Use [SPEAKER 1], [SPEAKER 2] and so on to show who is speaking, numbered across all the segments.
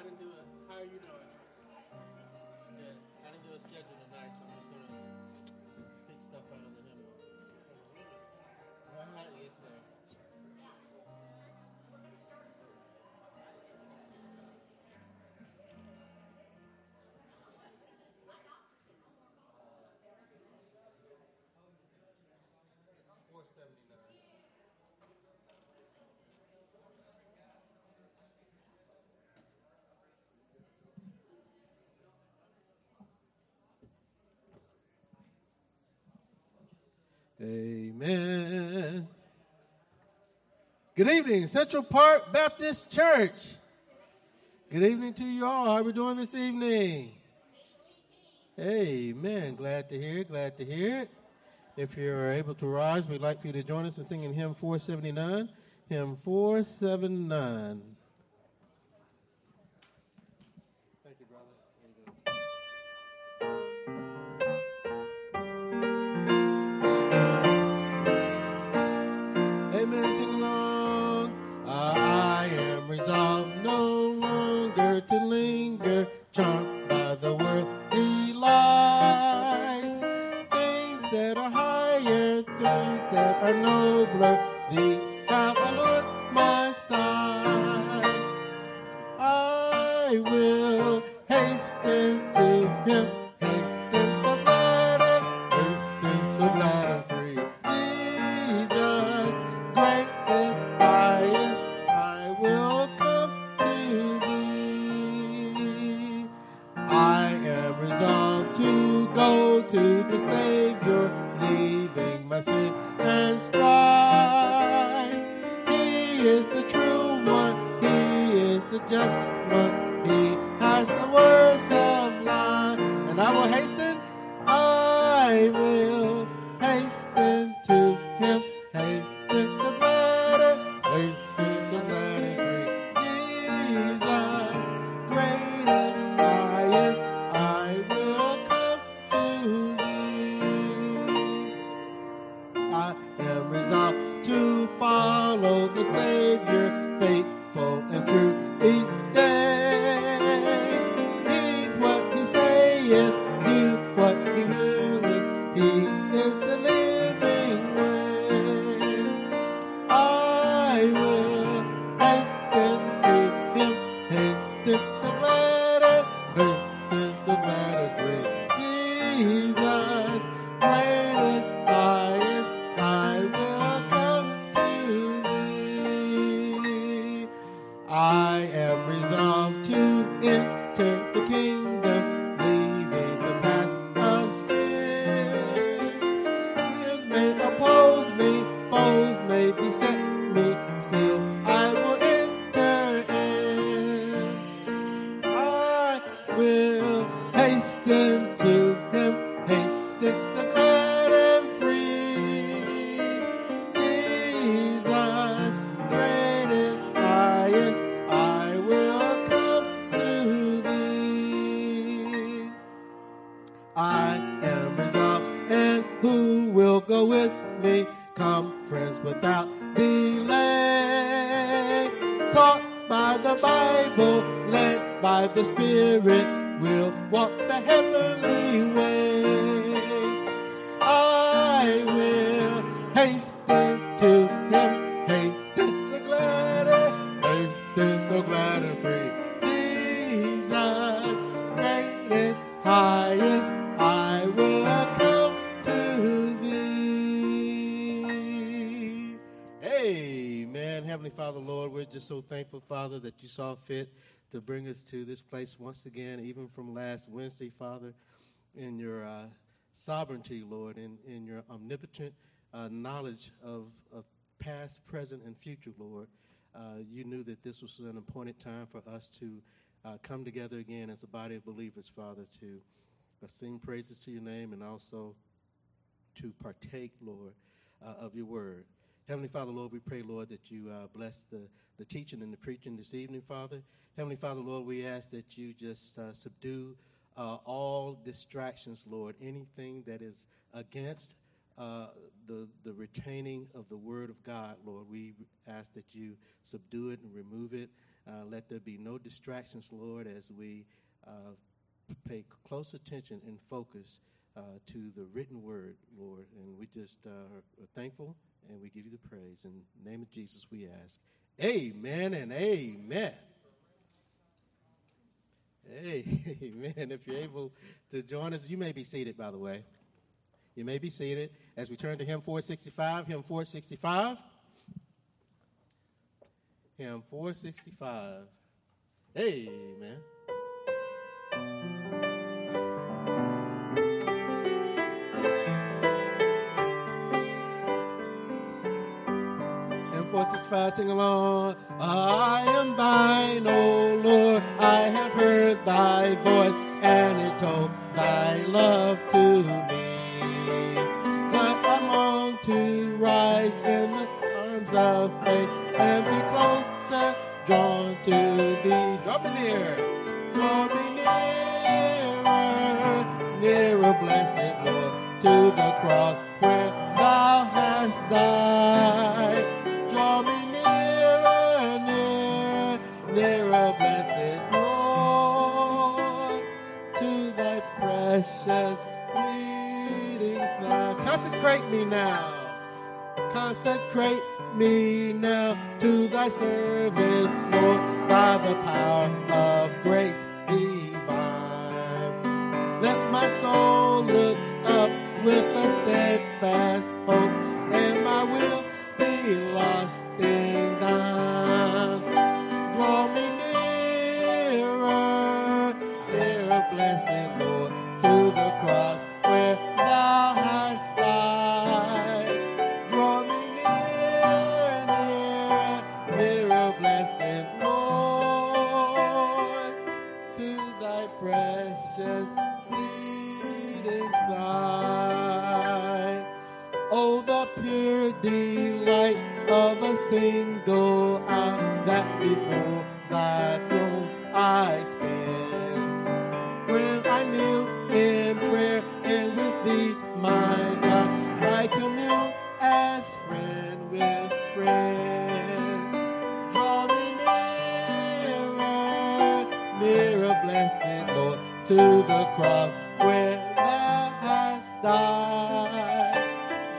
[SPEAKER 1] I didn't do a. How are you doing? Good. I didn't do a schedule tonight, so I'm just gonna. Amen. Good evening, Central Park Baptist Church. Good evening to you all. How are we doing this evening? Amen. Glad to hear it. Glad to hear it. If you're able to rise, we'd like for you to join us in singing hymn 479. Hymn 479. Life, and Father, Lord, we're just so thankful, Father, that you saw fit to bring us to this place once again, even from last Wednesday, Father, in your uh, sovereignty, Lord, in, in your omnipotent uh, knowledge of, of past, present, and future, Lord. Uh, you knew that this was an appointed time for us to uh, come together again as a body of believers, Father, to uh, sing praises to your name and also to partake, Lord, uh, of your word. Heavenly Father, Lord, we pray, Lord, that you uh, bless the, the teaching and the preaching this evening, Father. Heavenly Father, Lord, we ask that you just uh, subdue uh, all distractions, Lord, anything that is against uh, the, the retaining of the Word of God, Lord. We ask that you subdue it and remove it. Uh, let there be no distractions, Lord, as we uh, pay close attention and focus to the written word, Lord. And we just are thankful and we give you the praise. In the name of Jesus, we ask. Amen and amen. Amen. If you're able to join us, you may be seated, by the way. You may be seated as we turn to hymn 465. Hymn 465. Hymn 465. Amen. Voices fast, sing along. I am thine, O Lord. I have heard thy voice, and it told thy love to me. But I long to rise in the arms of faith and be closer drawn to thee. Draw me near, draw me nearer, nearer, blessed Lord, to the cross where thou hast died. Precious. Consecrate me now. Consecrate me now to thy service, Lord, by the power of grace divine. Let my soul look up with a steadfast precious bleeding side. Oh, the pure delight of a single hour that before thy throne I to the cross where thou hast died.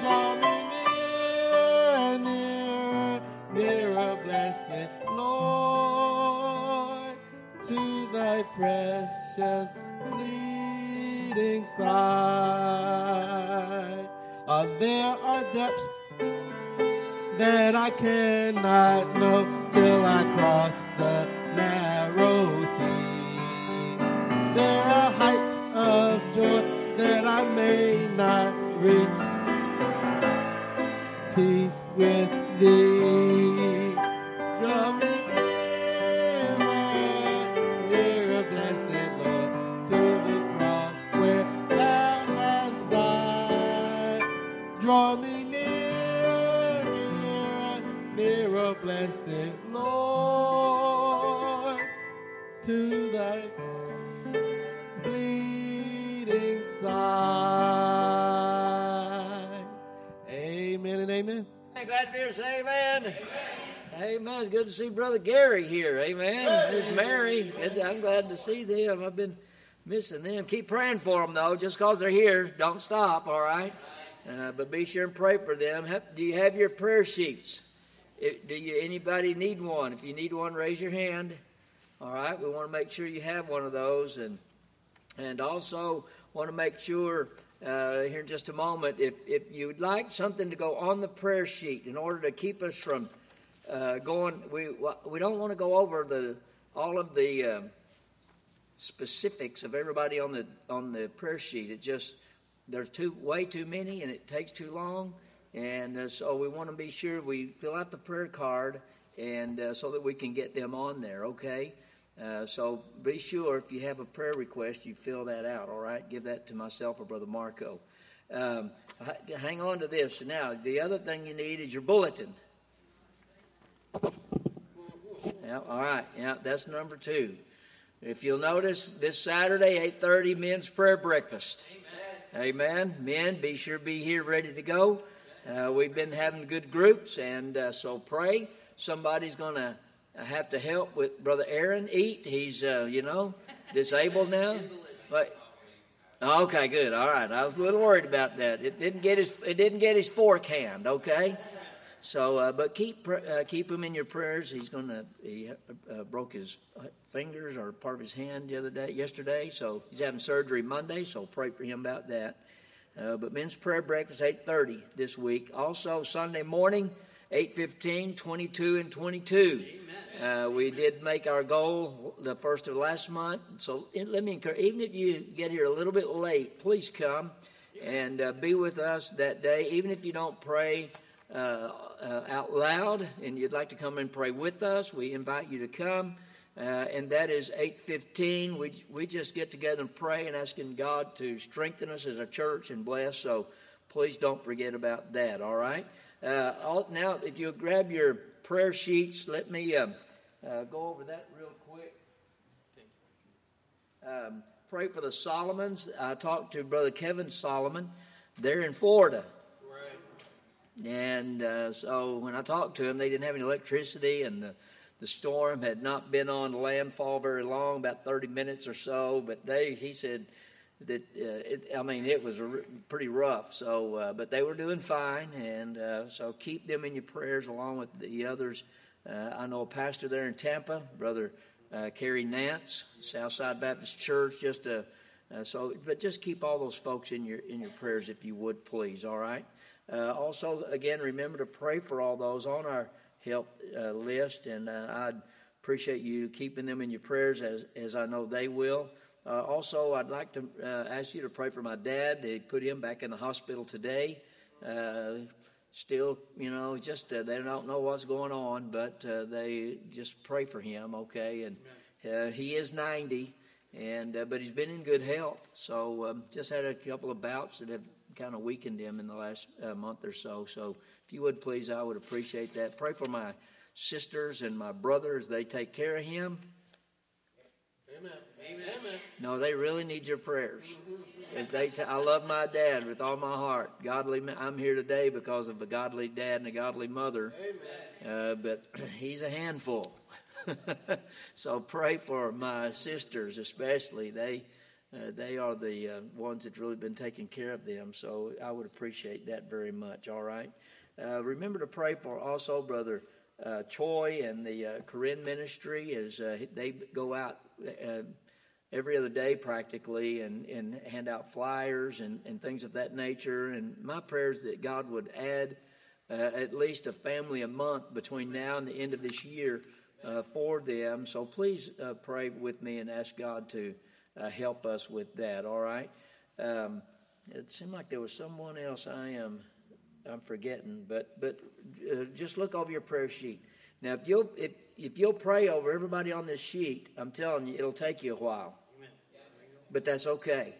[SPEAKER 1] Draw me nearer, nearer, nearer, blessed Lord, to thy precious bleeding side. Uh, there are depths that I cannot know till I cross the narrow I may not reach. Peace with thee. Draw me nearer, nearer, blessed Lord, to the cross where thou hast died. Draw me nearer, nearer, nearer, oh, blessed Lord, to thy
[SPEAKER 2] Hear say amen. Amen. It's good to see Brother Gary here. Amen. There's Mary. I'm glad to see them. I've been missing them. Keep praying for them, though. Just because they're here, don't stop, all right? Uh, but be sure and pray for them. Do you have your prayer sheets? Do you anybody need one? If you need one, raise your hand. All right. We want to make sure you have one of those, and and also want to make sure uh, here in just a moment if, if you'd like something to go on the prayer sheet in order to keep us from uh, going, we, we don't want to go over the, all of the um specifics of everybody on the, on the prayer sheet. It just, there's too, way too many and it takes too long. And uh, so we want to be sure we fill out the prayer card and uh, so that we can get them on there, okay? Uh, so be sure if you have a prayer request, you fill that out, all right? Give that to myself or Brother Marco. Um, hang on to this. Now, the other thing you need is your bulletin. Yeah, all right. Yeah, that's number two. If you'll notice, this Saturday, 8.30, men's prayer breakfast. Amen. Amen. Men, be sure to be here ready to go. Uh, we've been having good groups, and uh, so pray. Somebody's going to have to help with Brother Aaron eat. He's, uh, you know, disabled now. But, okay, good. All right. I was a little worried about that. It didn't get his, it didn't get his forehand, okay? So, uh, but keep uh, keep him in your prayers. He's going to he uh, broke his fingers or part of his hand the other day, yesterday. So he's having surgery Monday. So pray for him about that. Uh, but men's prayer breakfast eight thirty this week. Also Sunday morning, 8:15, 22 and 22. Uh, we did make our goal the first of last month. So let me encourage, even if you get here a little bit late, please come and uh, be with us that day. Even if you don't pray uh, uh, out loud and you'd like to come and pray with us, we invite you to come. Uh, and that is 8.15 we, we just get together and pray and asking god to strengthen us as a church and bless so please don't forget about that all right uh, all, now if you grab your prayer sheets let me uh, go over that real quick um, pray for the solomons i talked to brother kevin solomon they're in florida and uh, so when I talked to them, they didn't have any electricity, and the, the storm had not been on landfall very long, about 30 minutes or so. But they, he said that, uh, it, I mean, it was r- pretty rough. So, uh, but they were doing fine, and uh, so keep them in your prayers along with the others. Uh, I know a pastor there in Tampa, Brother uh, Kerry Nance, Southside Baptist Church, just a uh, so, but just keep all those folks in your in your prayers if you would, please. All right. Uh, also, again, remember to pray for all those on our help uh, list, and uh, I'd appreciate you keeping them in your prayers as, as I know they will. Uh, also, I'd like to uh, ask you to pray for my dad. They put him back in the hospital today. Uh, still, you know, just they don't know what's going on, but they just pray for him, okay? And he is 90 and uh, but he's been in good health. So um, just had a couple of bouts that have kind of weakened him in the last uh, month or so. So if you would please, I would appreciate that. Pray for my sisters and my brothers; they take care of him. Amen. Amen. No, they really need your prayers. If they, t- I love my dad with all my heart. Godly, I'm here today because of a godly dad and a godly mother. Uh, but he's a handful. so pray for my sisters, especially. They uh, they are the uh, ones that's really been taking care of them. So I would appreciate that very much. All right. Uh, remember to pray for also Brother uh, Choi and the uh, Korean ministry as uh, they go out every other day practically and, and hand out flyers and, and things of that nature. And my prayer is that God would add at least a family a month between now and the end of this year for them. So please pray with me and ask God to uh, help us with that. All right. Um, it seemed like there was someone else I am I'm forgetting, but but uh, just look over your prayer sheet. Now, if you'll if if you'll pray over everybody on this sheet, I'm telling you, it'll take you a while, but that's okay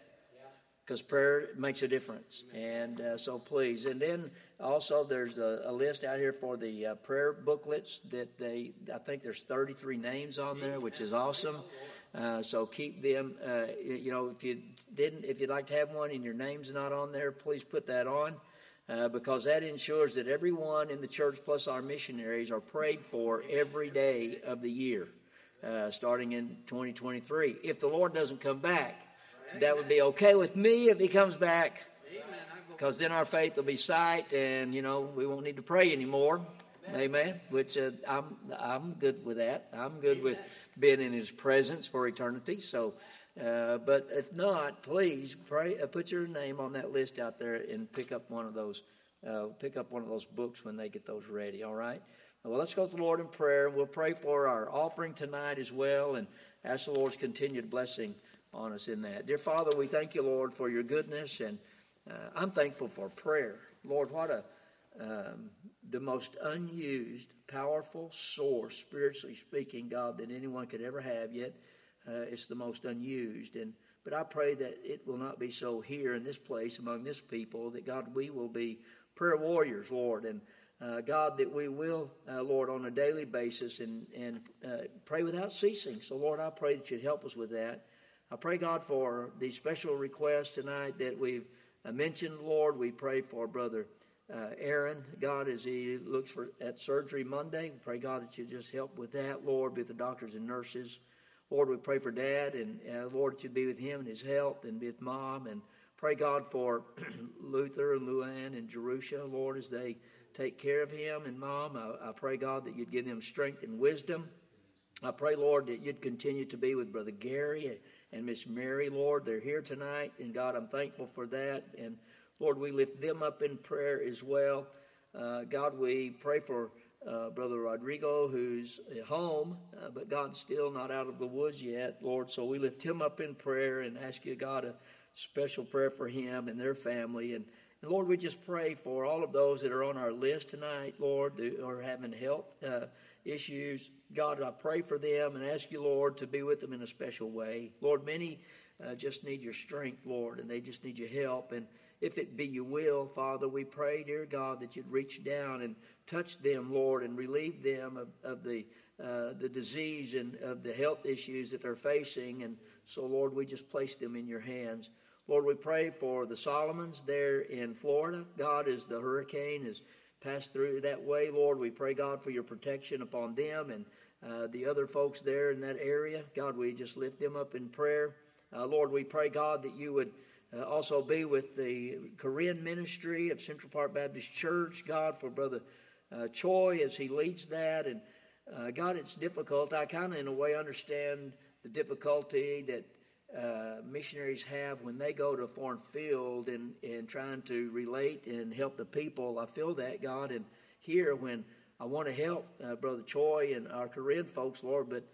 [SPEAKER 2] because prayer makes a difference. And uh, so please, and then also there's a, a list out here for the uh, prayer booklets that they I think there's 33 names on there, which is awesome. Uh, so keep them. Uh, you know, if you didn't, if you'd like to have one and your name's not on there, please put that on. Uh, because that ensures that everyone in the church plus our missionaries are prayed for every day of the year, uh, starting in 2023. If the Lord doesn't come back, that would be okay with me if He comes back, because then our faith will be sight, and you know we won't need to pray anymore. Amen. Which uh, I'm I'm good with that. I'm good with being in His presence for eternity. So, uh, but if not, please pray. Uh, put your name on that list out there and pick up one of those. Uh, pick up one of those books when they get those ready. All right. Well, let's go to the Lord in prayer. and We'll pray for our offering tonight as well, and ask the Lord's continued blessing on us in that. Dear Father, we thank you, Lord, for your goodness, and uh, I'm thankful for prayer. Lord, what a um, the most unused, powerful source, spiritually speaking, God, that anyone could ever have. Yet uh, it's the most unused. And but I pray that it will not be so here in this place among this people. That God, we will be prayer warriors, Lord, and uh, God, that we will, uh, Lord, on a daily basis and and uh, pray without ceasing. So, Lord, I pray that you'd help us with that. I pray, God, for the special request tonight that we've uh, mentioned, Lord. We pray for brother uh, Aaron, God, as he looks for at surgery Monday. Pray, God, that you just help with that, Lord, with the doctors and nurses. Lord, we pray for Dad, and uh, Lord, that you'd be with him and his health, and be with Mom, and pray God for Luther and Luann and Jerusha, Lord, as they take care of him and Mom. I, I pray God that you'd give them strength and wisdom. I pray, Lord, that you'd continue to be with Brother Gary and Miss Mary, Lord. They're here tonight, and God, I'm thankful for that. And Lord, we lift them up in prayer as well. Uh, God, we pray for uh, Brother Rodrigo, who's home, uh, but God's still not out of the woods yet, Lord. So we lift him up in prayer and ask you, God, a special prayer for him and their family. And, and Lord, we just pray for all of those that are on our list tonight, Lord, that are having health uh, issues. God, I pray for them and ask you, Lord, to be with them in a special way. Lord, many uh, just need your strength, Lord, and they just need your help. And if it be your will, Father, we pray, dear God, that you'd reach down and touch them, Lord, and relieve them of, of the uh, the disease and of the health issues that they're facing. And so, Lord, we just place them in your hands. Lord, we pray for the Solomons there in Florida. God, as the hurricane has passed through that way, Lord, we pray, God, for your protection upon them and uh, the other folks there in that area. God, we just lift them up in prayer. Uh, Lord, we pray, God, that you would uh, also be with the Korean ministry of Central Park Baptist Church, God, for Brother uh, Choi as he leads that. And uh, God, it's difficult. I kind of, in a way, understand the difficulty that uh, missionaries have when they go to a foreign field and, and trying to relate and help the people. I feel that, God. And here, when I want to help uh, Brother Choi and our Korean folks, Lord, but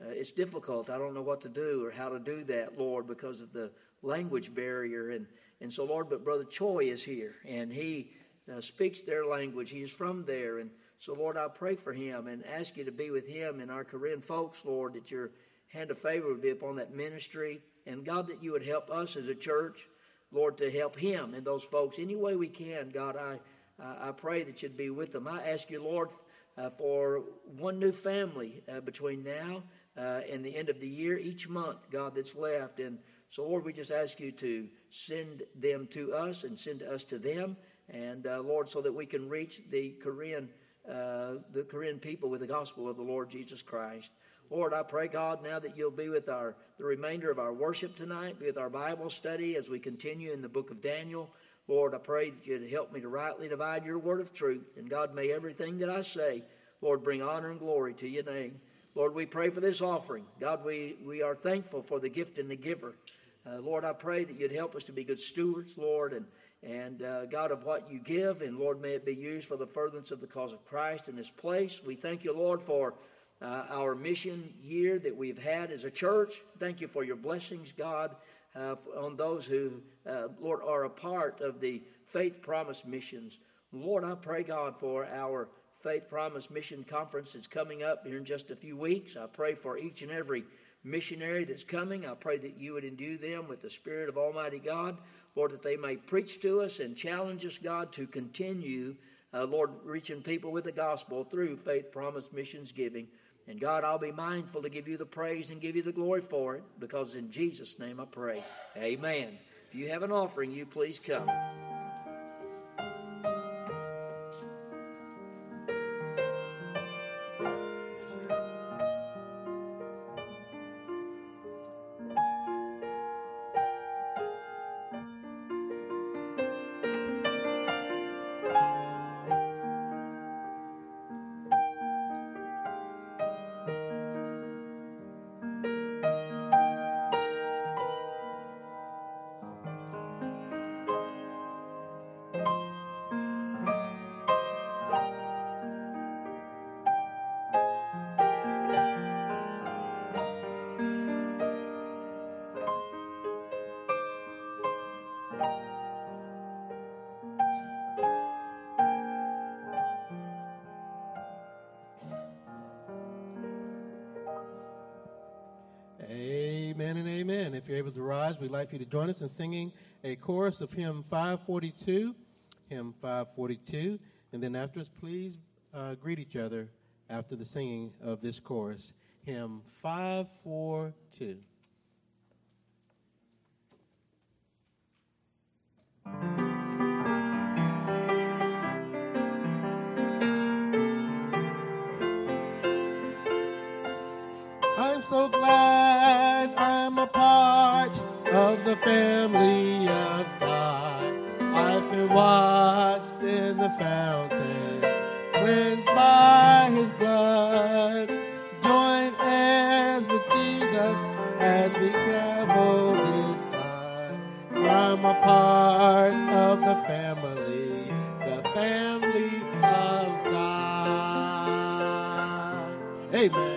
[SPEAKER 2] uh, it's difficult. I don't know what to do or how to do that, Lord, because of the language barrier. And, and so, Lord, but Brother Choi is here, and he uh, speaks their language. He is from there. And so, Lord, I pray for him and ask you to be with him and our Korean folks, Lord, that your hand of favor would be upon that ministry. And God, that you would help us as a church, Lord, to help him and those folks any way we can. God, I I pray that you'd be with them. I ask you, Lord, uh, for one new family uh, between now uh, and the end of the year, each month, God, that's left. And so, Lord, we just ask you to send them to us and send us to them. And uh, Lord, so that we can reach the Korean, uh, the Korean people with the gospel of the Lord Jesus Christ. Lord, I pray, God, now that you'll be with our the remainder of our worship tonight, be with our Bible study as we continue in the book of Daniel. Lord, I pray that you'd help me to rightly divide your word of truth. And God, may everything that I say, Lord, bring honor and glory to your name. Lord, we pray for this offering. God, we, we are thankful for the gift and the giver. Uh, Lord, I pray that you'd help us to be good stewards, Lord, and, and uh, God, of what you give. And Lord, may it be used for the furtherance of the cause of Christ in this place. We thank you, Lord, for uh, our mission year that we've had as a church. Thank you for your blessings, God uh, on those who, uh, Lord, are a part of the Faith Promise missions. Lord, I pray, God, for our Faith Promise Mission Conference that's coming up here in just a few weeks. I pray for each and every missionary that's coming. I pray that you would endue them with the Spirit of Almighty God. Lord, that they may preach to us and challenge us, God, to continue, uh, Lord, reaching people with the gospel through Faith Promise Missions Giving. And God, I'll be mindful to give you the praise and give you the glory for it because in Jesus' name I pray. Amen. If you have an offering, you please come.
[SPEAKER 1] If you're able to rise, we'd like for you to join us in singing a chorus of hymn 542, hymn 542. And then afterwards, please uh, greet each other after the singing of this chorus, hymn 542. I I'm so glad of the family of God. I've been washed in the fountain, cleansed by his blood. Join heirs with Jesus as we travel this side. I'm a part of the family, the family of God. Amen.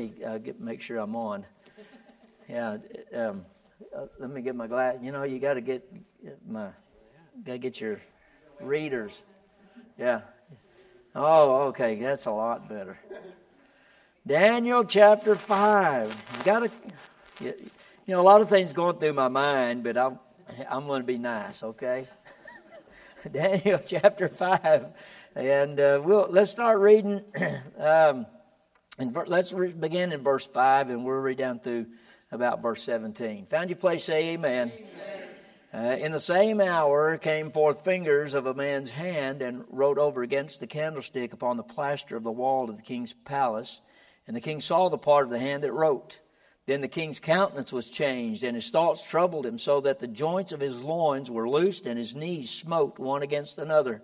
[SPEAKER 2] Me uh, get, make sure I'm on. Yeah, um, uh, let me get my glass. You know, you got to get my, got to get your readers. Yeah. Oh, okay, that's a lot better. Daniel chapter five. You got to, you know, a lot of things going through my mind, but I'm, I'm going to be nice. Okay. Daniel chapter five, and uh, we'll let's start reading. um, and let's begin in verse 5, and we'll read down through about verse 17. Found your place, say amen. amen. Uh, in the same hour came forth fingers of a man's hand and wrote over against the candlestick upon the plaster of the wall of the king's palace. And the king saw the part of the hand that wrote. Then the king's countenance was changed, and his thoughts troubled him, so that the joints of his loins were loosed, and his knees smote one against another.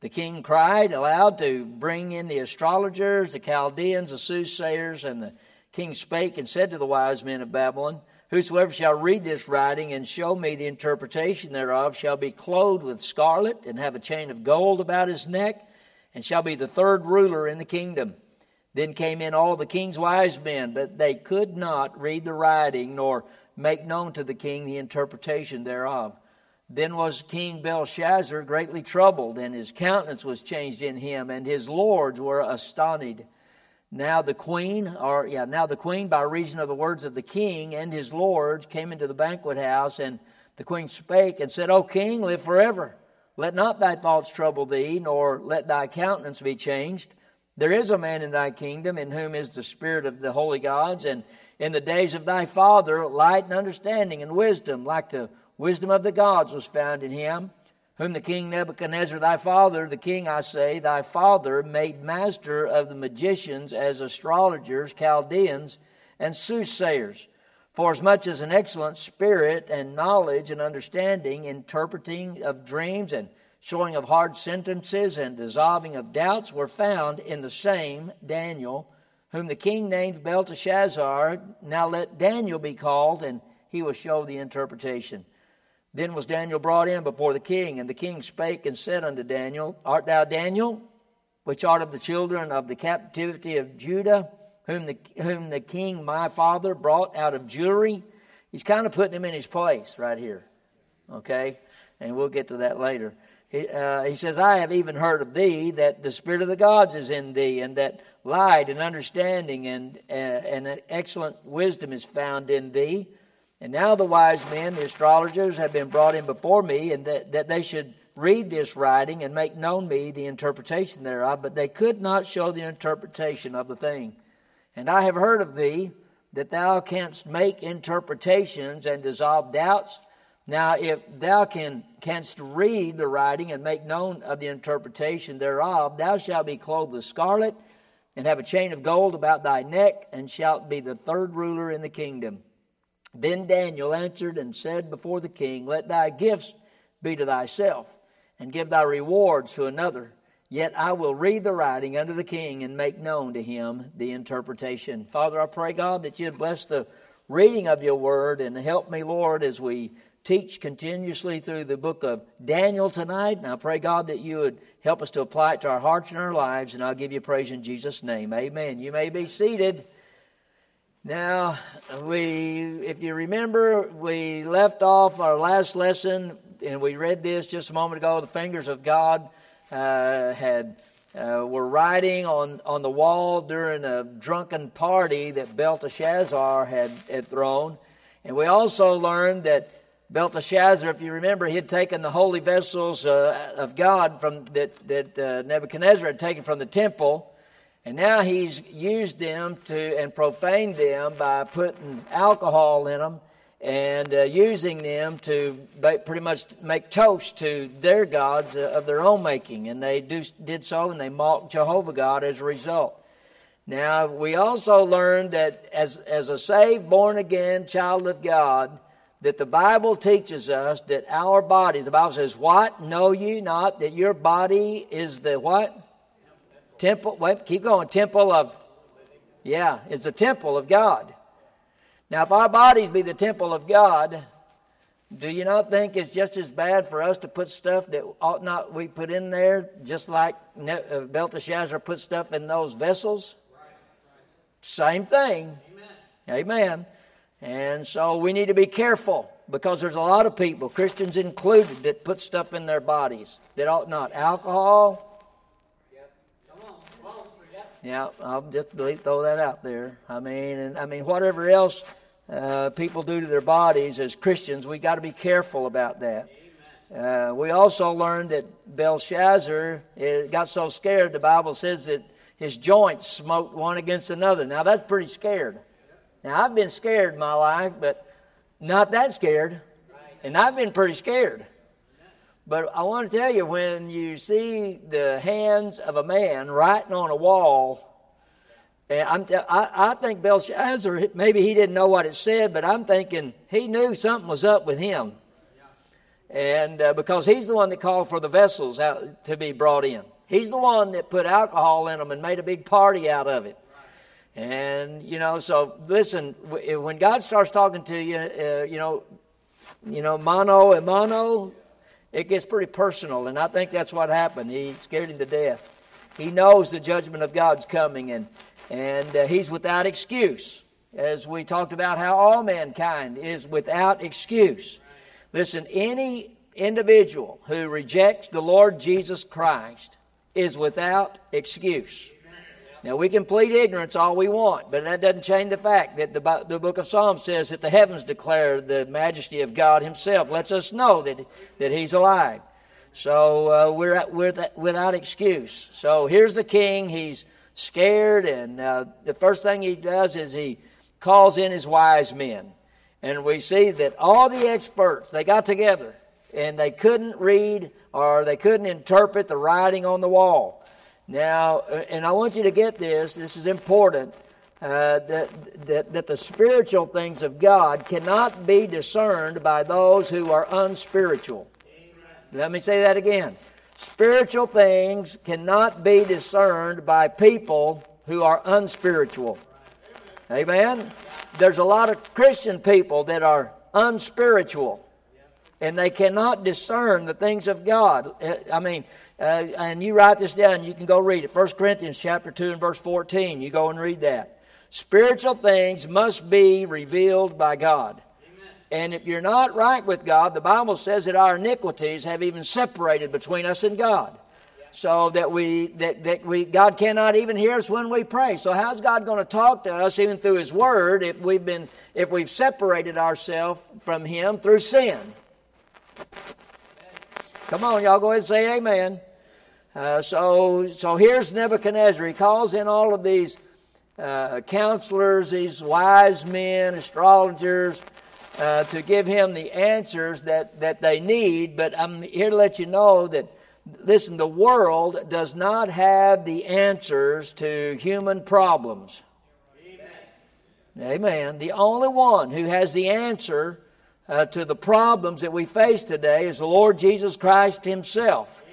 [SPEAKER 2] The king cried aloud to bring in the astrologers, the Chaldeans, the soothsayers, and the king spake and said to the wise men of Babylon, Whosoever shall read this writing and show me the interpretation thereof shall be clothed with scarlet and have a chain of gold about his neck, and shall be the third ruler in the kingdom. Then came in all the king's wise men, but they could not read the writing nor make known to the king the interpretation thereof. Then was King Belshazzar greatly troubled, and his countenance was changed in him, and his lords were astonished. Now the queen, or yeah, now the queen, by reason of the words of the king and his lords, came into the banquet house, and the queen spake and said, O king, live forever. Let not thy thoughts trouble thee, nor let thy countenance be changed. There is a man in thy kingdom in whom is the spirit of the holy gods, and in the days of thy father, light and understanding and wisdom, like the Wisdom of the gods was found in him, whom the king Nebuchadnezzar, thy father, the king, I say, thy father, made master of the magicians as astrologers, Chaldeans, and soothsayers. For as much as an excellent spirit and knowledge and understanding, interpreting of dreams and showing of hard sentences and dissolving of doubts were found in the same Daniel, whom the king named Belteshazzar. Now let Daniel be called, and he will show the interpretation. Then was Daniel brought in before the king, and the king spake and said unto Daniel, Art thou Daniel, which art of the children of the captivity of Judah, whom the, whom the king my father brought out of Jewry? He's kind of putting him in his place right here, okay? And we'll get to that later. He, uh, he says, I have even heard of thee that the Spirit of the gods is in thee, and that light and understanding and, uh, and excellent wisdom is found in thee. And now the wise men, the astrologers, have been brought in before me, and that, that they should read this writing and make known me the interpretation thereof, but they could not show the interpretation of the thing. And I have heard of thee that thou canst make interpretations and dissolve doubts. Now, if thou can, canst read the writing and make known of the interpretation thereof, thou shalt be clothed with scarlet and have a chain of gold about thy neck, and shalt be the third ruler in the kingdom. Then Daniel answered and said before the king, Let thy gifts be to thyself, and give thy rewards to another. Yet I will read the writing unto the king and make known to him the interpretation. Father, I pray, God, that you'd bless the reading of your word and help me, Lord, as we teach continuously through the book of Daniel tonight. And I pray, God, that you would help us to apply it to our hearts and our lives. And I'll give you praise in Jesus' name. Amen. You may be seated. Now, we, if you remember, we left off our last lesson, and we read this just a moment ago. The fingers of God uh, had uh, were writing on, on the wall during a drunken party that Belteshazzar had, had thrown. And we also learned that Belteshazzar, if you remember, he had taken the holy vessels uh, of God from that, that uh, Nebuchadnezzar had taken from the temple, and now he's used them to and profaned them by putting alcohol in them and uh, using them to pretty much make toast to their gods uh, of their own making. And they do, did so, and they mocked Jehovah God as a result. Now, we also learned that as, as a saved, born again child of God, that the Bible teaches us that our body, the Bible says, What? Know you not that your body is the what? Temple. Wait, keep going. Temple of, yeah, it's a temple of God. Now, if our bodies be the temple of God, do you not think it's just as bad for us to put stuff that ought not we put in there, just like uh, Belteshazzar put stuff in those vessels? Same thing. Amen. Amen. And so we need to be careful because there's a lot of people, Christians included, that put stuff in their bodies that ought not. Alcohol. Yeah, I'll just throw that out there. I mean, and I mean, whatever else uh, people do to their bodies as Christians, we got to be careful about that. Uh, we also learned that Belshazzar uh, got so scared, the Bible says that his joints smoked one against another. Now, that's pretty scared. Now, I've been scared my life, but not that scared. And I've been pretty scared. But I want to tell you, when you see the hands of a man writing on a wall, and I'm I, think Belshazzar, maybe he didn't know what it said, but I'm thinking he knew something was up with him. And uh, because he's the one that called for the vessels out to be brought in, he's the one that put alcohol in them and made a big party out of it. And you know, so listen, when God starts talking to you, uh, you know, you know, mano and mano, it gets pretty personal, and I think that's what happened. He scared him to death. He knows the judgment of God's coming, and and uh, he's without excuse. As we talked about, how all mankind is without excuse. Listen, any individual who rejects the Lord Jesus Christ is without excuse. Now, we can plead ignorance all we want, but that doesn't change the fact that the, the book of Psalms says that the heavens declare the majesty of God Himself, lets us know that, that He's alive. So uh, we're, we're without excuse. So here's the king. He's scared, and uh, the first thing he does is he calls in his wise men. And we see that all the experts, they got together and they couldn't read or they couldn't interpret the writing on the wall. Now, uh, and I want you to get this, this is important, uh, that, that, that the spiritual things of God cannot be discerned by those who are unspiritual. Amen. Let me say that again. Spiritual things cannot be discerned by people who are unspiritual. Amen? There's a lot of Christian people that are unspiritual and they cannot discern the things of God. Uh, I mean, uh, and you write this down, you can go read it. 1 Corinthians chapter 2 and verse 14. You go and read that. Spiritual things must be revealed by God. Amen. And if you're not right with God, the Bible says that our iniquities have even separated between us and God. So that we that, that we God cannot even hear us when we pray. So how's God going to talk to us even through His Word if we've been if we've separated ourselves from Him through sin? Come on, y'all go ahead and say amen. Uh, so, so here's Nebuchadnezzar. He calls in all of these uh, counselors, these wise men, astrologers, uh, to give him the answers that, that they need. But I'm here to let you know that, listen, the world does not have the answers to human problems. Amen. Amen. The only one who has the answer uh, to the problems that we face today is the Lord Jesus Christ Himself.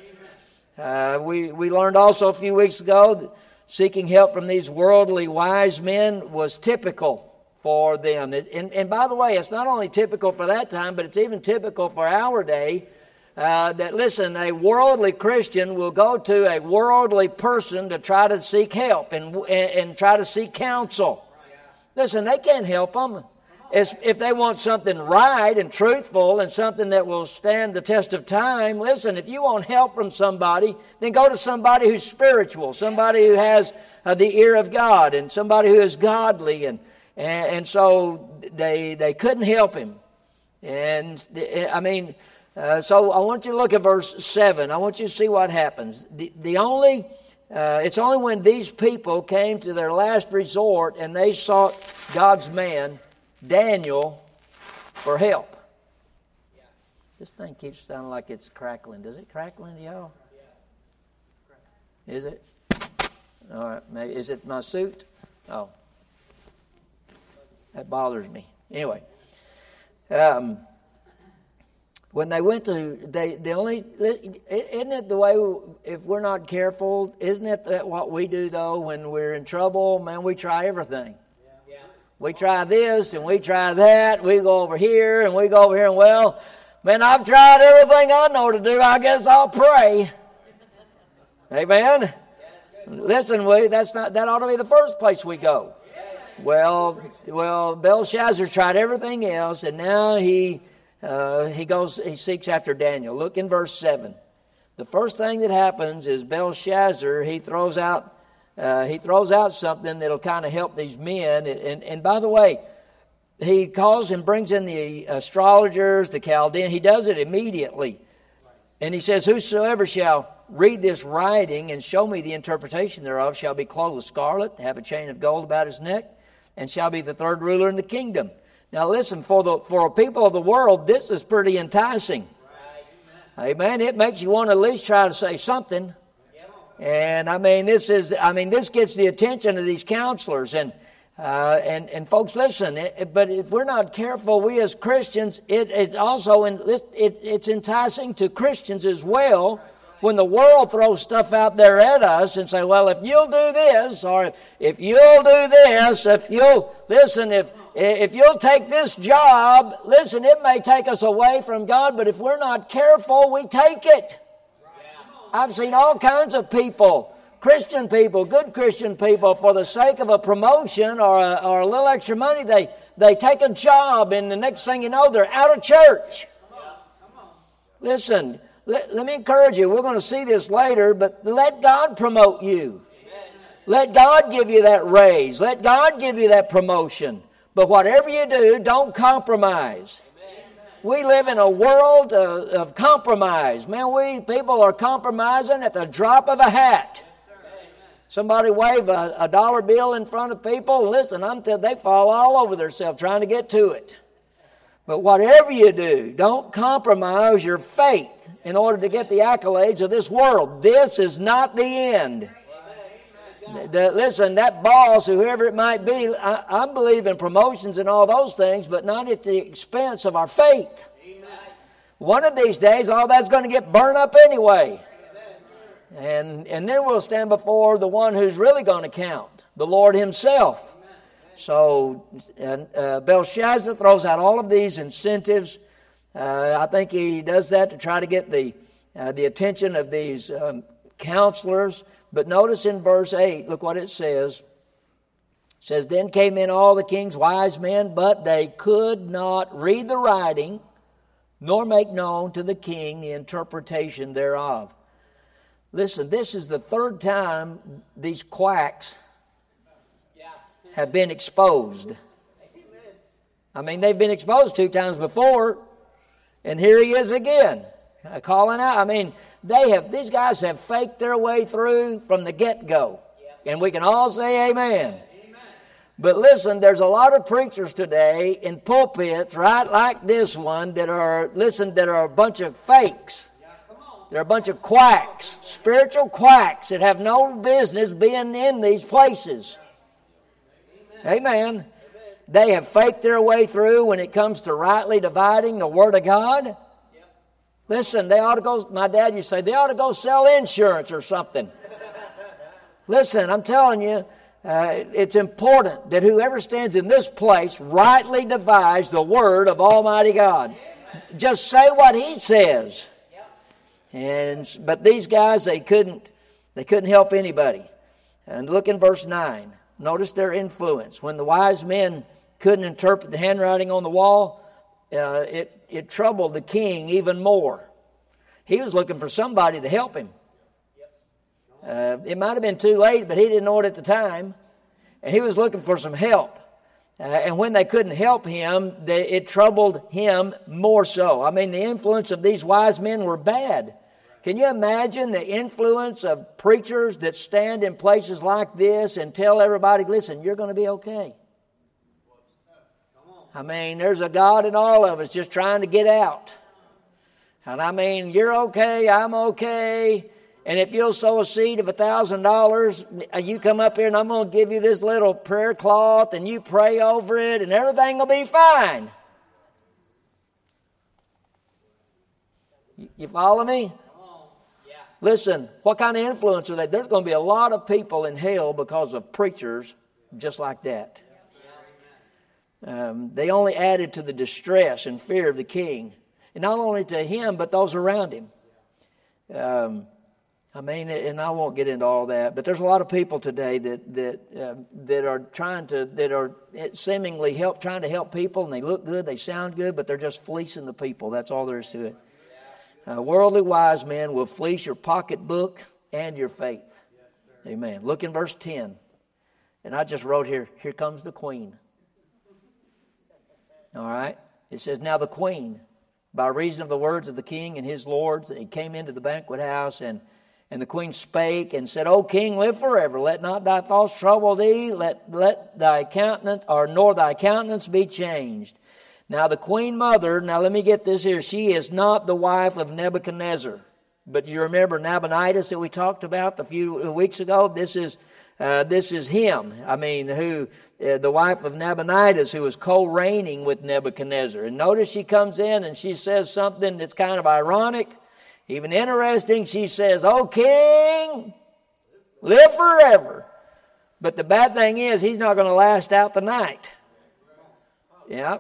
[SPEAKER 2] Uh, we, we learned also a few weeks ago that seeking help from these worldly wise men was typical for them. And, and by the way, it's not only typical for that time, but it's even typical for our day. Uh, that listen, a worldly Christian will go to a worldly person to try to seek help and, and, and try to seek counsel. Listen, they can't help them. If they want something right and truthful and something that will stand the test of time, listen, if you want help from somebody, then go to somebody who's spiritual, somebody who has uh, the ear of God, and somebody who is godly. And, and, and so they, they couldn't help him. And I mean, uh, so I want you to look at verse 7. I want you to see what happens. The, the only uh, it's only when these people came to their last resort and they sought God's man, Daniel, for help. This thing keeps sounding like it's crackling. Does it crackling y'all? Is it? All right. Maybe, is it my suit? Oh. That bothers me. Anyway. Um, when they went to they the only isn't it the way if we're not careful isn't it that what we do though when we're in trouble man we try everything yeah. We try this and we try that. We go over here and we go over here. And well man i've tried everything i know to do. I guess i'll pray. Amen? Listen we that's not that ought to be the first place we go. Well well belshazzar tried everything else and now he uh, he goes, he seeks after Daniel. Look in verse 7. The first thing that happens is Belshazzar, he throws out, uh, he throws out something that'll kind of help these men. And, and, and by the way, he calls and brings in the astrologers, the Chaldean. He does it immediately. And he says, Whosoever shall read this writing and show me the interpretation thereof shall be clothed with scarlet, have a chain of gold about his neck, and shall be the third ruler in the kingdom. Now, listen, for the for a people of the world, this is pretty enticing. Right. Amen. It makes you want to at least try to say something. And I mean, this is I mean, this gets the attention of these counselors and. Uh, and and folks, listen. It, but if we're not careful, we as Christians, it, it's also in, it, it's enticing to Christians as well when the world throws stuff out there at us and say, well, if you'll do this, or if you'll do this, if you'll, listen, if, if you'll take this job, listen, it may take us away from God, but if we're not careful, we take it. I've seen all kinds of people, Christian people, good Christian people, for the sake of a promotion or a, or a little extra money, they, they take a job, and the next thing you know, they're out of church. Listen, let, let me encourage you. We're going to see this later, but let God promote you. Let God give you that raise. Let God give you that promotion. But whatever you do, don't compromise. We live in a world of, of compromise. Man, we people are compromising at the drop of a hat. Somebody wave a, a dollar bill in front of people. Listen, I'm t- they fall all over themselves trying to get to it. But whatever you do, don't compromise your faith in order to get the accolades of this world. This is not the end. The, listen, that boss, whoever it might be, I, I, believe in promotions and all those things, but not at the expense of our faith. One of these days, all that's going to get burned up anyway. And, and then we'll stand before the one who's really going to count, the Lord Himself. So uh, Belshazzar throws out all of these incentives. Uh, I think he does that to try to get the, uh, the attention of these um, counselors. But notice in verse 8, look what it says. It says, Then came in all the king's wise men, but they could not read the writing, nor make known to the king the interpretation thereof. Listen, this is the third time these quacks have been exposed. I mean, they've been exposed two times before, and here he is again, calling out. I mean, they have these guys have faked their way through from the get go, and we can all say amen. But listen, there's a lot of preachers today in pulpits, right like this one, that are listen that are a bunch of fakes. They're a bunch of quacks, spiritual quacks that have no business being in these places. Amen. They have faked their way through when it comes to rightly dividing the Word of God. Listen, they ought to go, my dad used to say, they ought to go sell insurance or something. Listen, I'm telling you, uh, it's important that whoever stands in this place rightly divides the Word of Almighty God. Just say what He says. And, but these guys, they couldn't, they couldn't help anybody. And look in verse 9. Notice their influence. When the wise men couldn't interpret the handwriting on the wall, uh, it, it troubled the king even more. He was looking for somebody to help him. Uh, it might have been too late, but he didn't know it at the time. And he was looking for some help. Uh, and when they couldn't help him, they, it troubled him more so. I mean, the influence of these wise men were bad. Can you imagine the influence of preachers that stand in places like this and tell everybody, listen, you're going to be okay? I mean, there's a God in all of us just trying to get out. And I mean, you're okay, I'm okay. And if you'll sow a seed of a thousand dollars, uh, you come up here and I'm going to give you this little prayer cloth and you pray over it and everything will be fine. You follow me? Listen, what kind of influence are they? There's going to be a lot of people in hell because of preachers just like that. Um, they only added to the distress and fear of the king, and not only to him, but those around him. Um, I mean, and I won't get into all that, but there's a lot of people today that that uh, that are trying to that are seemingly help trying to help people, and they look good, they sound good, but they're just fleecing the people. That's all there is to it. Uh, worldly wise men will fleece your pocketbook and your faith. Amen. Look in verse ten, and I just wrote here. Here comes the queen. All right. It says, now the queen, by reason of the words of the king and his lords, he came into the banquet house and and the queen spake and said, O king, live forever. Let not thy thoughts trouble thee. Let, let thy countenance, or nor thy countenance be changed. Now the queen mother, now let me get this here. She is not the wife of Nebuchadnezzar. But you remember Nabonidus that we talked about a few weeks ago? This is, uh, this is him. I mean, who, uh, the wife of Nabonidus, who was co-reigning with Nebuchadnezzar. And notice she comes in and she says something that's kind of ironic. Even interesting, she says, Oh, king, live forever. But the bad thing is, he's not going to last out the night. Yeah.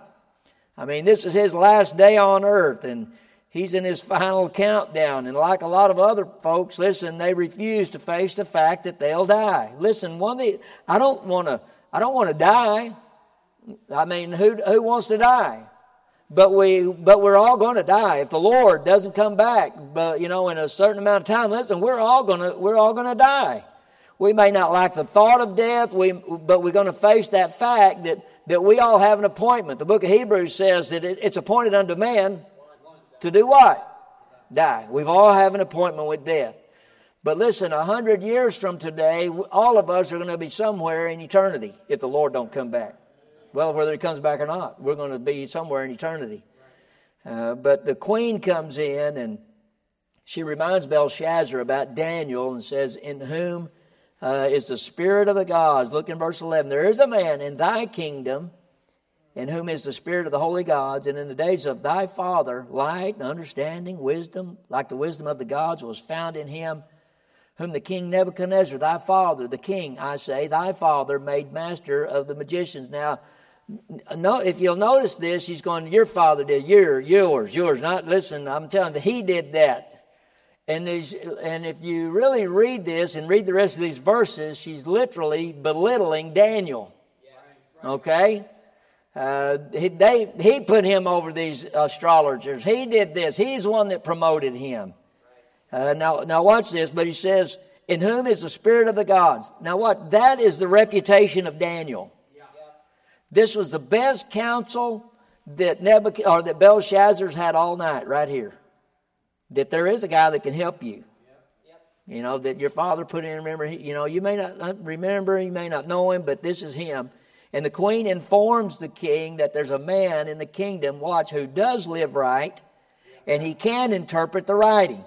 [SPEAKER 2] I mean, this is his last day on earth, and he's in his final countdown. And like a lot of other folks, listen, they refuse to face the fact that they'll die. Listen, one the, I don't want to. I don't want to die. I mean, who who wants to die? but we but we're all going to die if the lord doesn't come back but you know in a certain amount of time listen we're all going to we're all going to die we may not like the thought of death we but we're going to face that fact that that we all have an appointment the book of hebrews says that it, it's appointed unto man to do what die we've all have an appointment with death but listen a hundred years from today all of us are going to be somewhere in eternity if the lord don't come back well, whether he comes back or not, we're going to be somewhere in eternity. Uh, but the queen comes in and she reminds Belshazzar about Daniel and says, In whom uh, is the spirit of the gods? Look in verse 11. There is a man in thy kingdom in whom is the spirit of the holy gods, and in the days of thy father, light and understanding, wisdom, like the wisdom of the gods, was found in him, whom the king Nebuchadnezzar, thy father, the king, I say, thy father, made master of the magicians. Now, no, if you'll notice this, he's going, Your father did, your, yours, yours. Not listen, I'm telling you, he did that. And, and if you really read this and read the rest of these verses, she's literally belittling Daniel. Okay? Uh, he, they, he put him over these astrologers. He did this. He's the one that promoted him. Uh, now, now watch this. But he says, "In whom is the spirit of the gods?" Now, what? That is the reputation of Daniel. This was the best counsel that Nebuchadnezzar or that Belshazzar's had all night, right here. That there is a guy that can help you. You know, that your father put in, remember, you know, you may not remember, you may not know him, but this is him. And the queen informs the king that there's a man in the kingdom, watch, who does live right, and he can interpret the writing.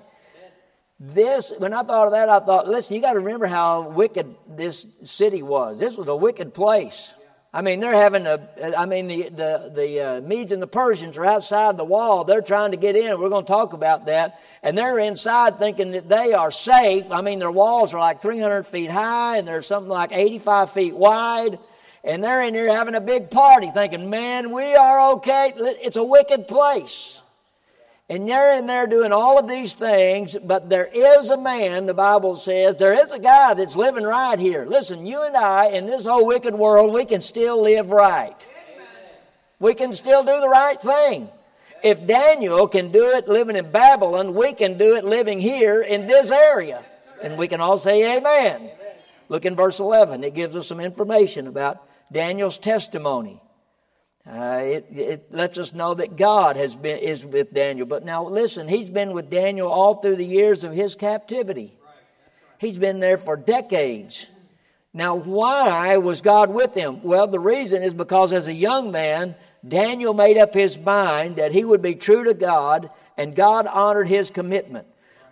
[SPEAKER 2] This, when I thought of that, I thought, listen, you got to remember how wicked this city was. This was a wicked place. I mean, they're having a, I mean, the, the, the uh, Medes and the Persians are outside the wall. They're trying to get in. We're going to talk about that. And they're inside thinking that they are safe. I mean, their walls are like 300 feet high and they're something like 85 feet wide. And they're in here having a big party thinking, man, we are okay. It's a wicked place. And they're in there doing all of these things, but there is a man, the Bible says, there is a guy that's living right here. Listen, you and I, in this whole wicked world, we can still live right. We can still do the right thing. If Daniel can do it living in Babylon, we can do it living here in this area. And we can all say amen. Look in verse 11. It gives us some information about Daniel's testimony. Uh, it, it lets us know that God has been is with Daniel. But now listen, he's been with Daniel all through the years of his captivity. He's been there for decades. Now, why was God with him? Well, the reason is because as a young man, Daniel made up his mind that he would be true to God, and God honored his commitment.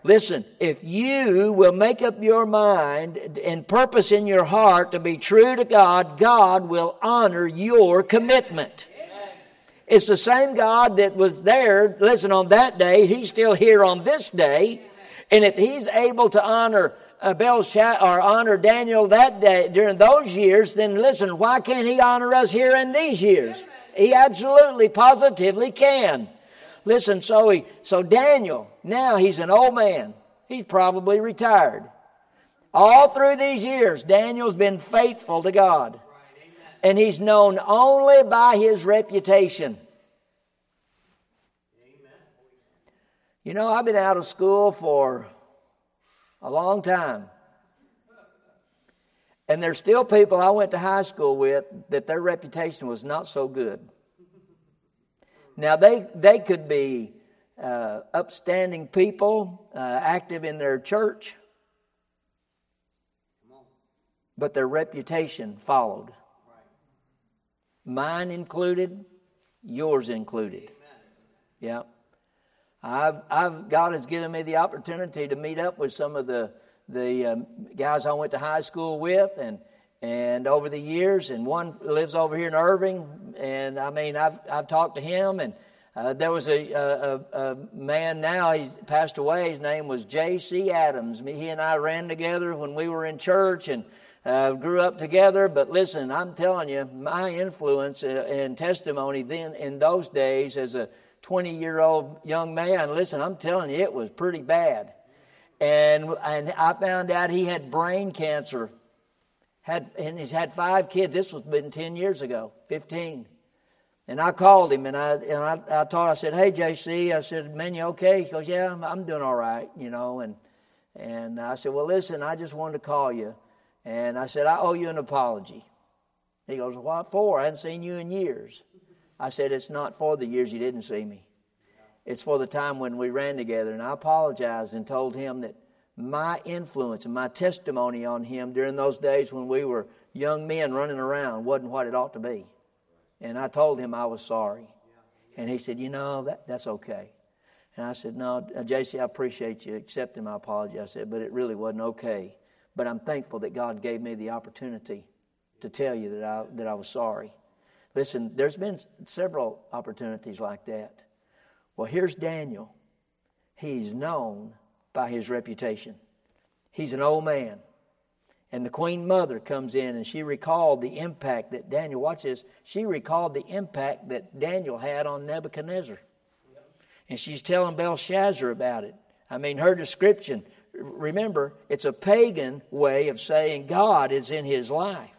[SPEAKER 2] Listen, if you will make up your mind and purpose in your heart to be true to God, God will honor your commitment. It's the same God that was there, listen, on that day, He's still here on this day. And if He's able to honor uh, Belshazzar or honor Daniel that day during those years, then listen, why can't He honor us here in these years? He absolutely, positively can. Listen, so he, so Daniel, now he's an old man. He's probably retired. All through these years, Daniel's been faithful to God. And he's known only by his reputation. You know, I've been out of school for a long time. And there's still people I went to high school with that their reputation was not so good. Now, they, they could be uh, upstanding people, uh, active in their church, but their reputation followed. Mine included, yours included. Yeah. I've, I've, God has given me the opportunity to meet up with some of the, the um, guys I went to high school with, and and over the years, and one lives over here in Irving, and I mean, I've I've talked to him, and uh, there was a, a, a, man now, he's passed away. His name was J.C. Adams. He and I ran together when we were in church and uh, grew up together. But listen, I'm telling you, my influence uh, and testimony then in those days as a 20 year old young man, listen, I'm telling you, it was pretty bad. And, and I found out he had brain cancer had, and he's had five kids. This was been 10 years ago, 15. And I called him and I, and I, I told, I said, hey, JC, I said, man, you okay? He goes, yeah, I'm, I'm doing all right, you know. And, and I said, well, listen, I just wanted to call you. And I said, I owe you an apology. He goes, what for? I hadn't seen you in years. I said, it's not for the years you didn't see me. It's for the time when we ran together. And I apologized and told him that my influence and my testimony on him during those days when we were young men running around wasn't what it ought to be. And I told him I was sorry. And he said, You know, that, that's okay. And I said, No, uh, JC, I appreciate you accepting my apology. I said, But it really wasn't okay. But I'm thankful that God gave me the opportunity to tell you that I, that I was sorry. Listen, there's been several opportunities like that. Well, here's Daniel. He's known by his reputation. He's an old man. And the queen mother comes in and she recalled the impact that Daniel, watch this, she recalled the impact that Daniel had on Nebuchadnezzar. And she's telling Belshazzar about it. I mean, her description, remember, it's a pagan way of saying God is in his life.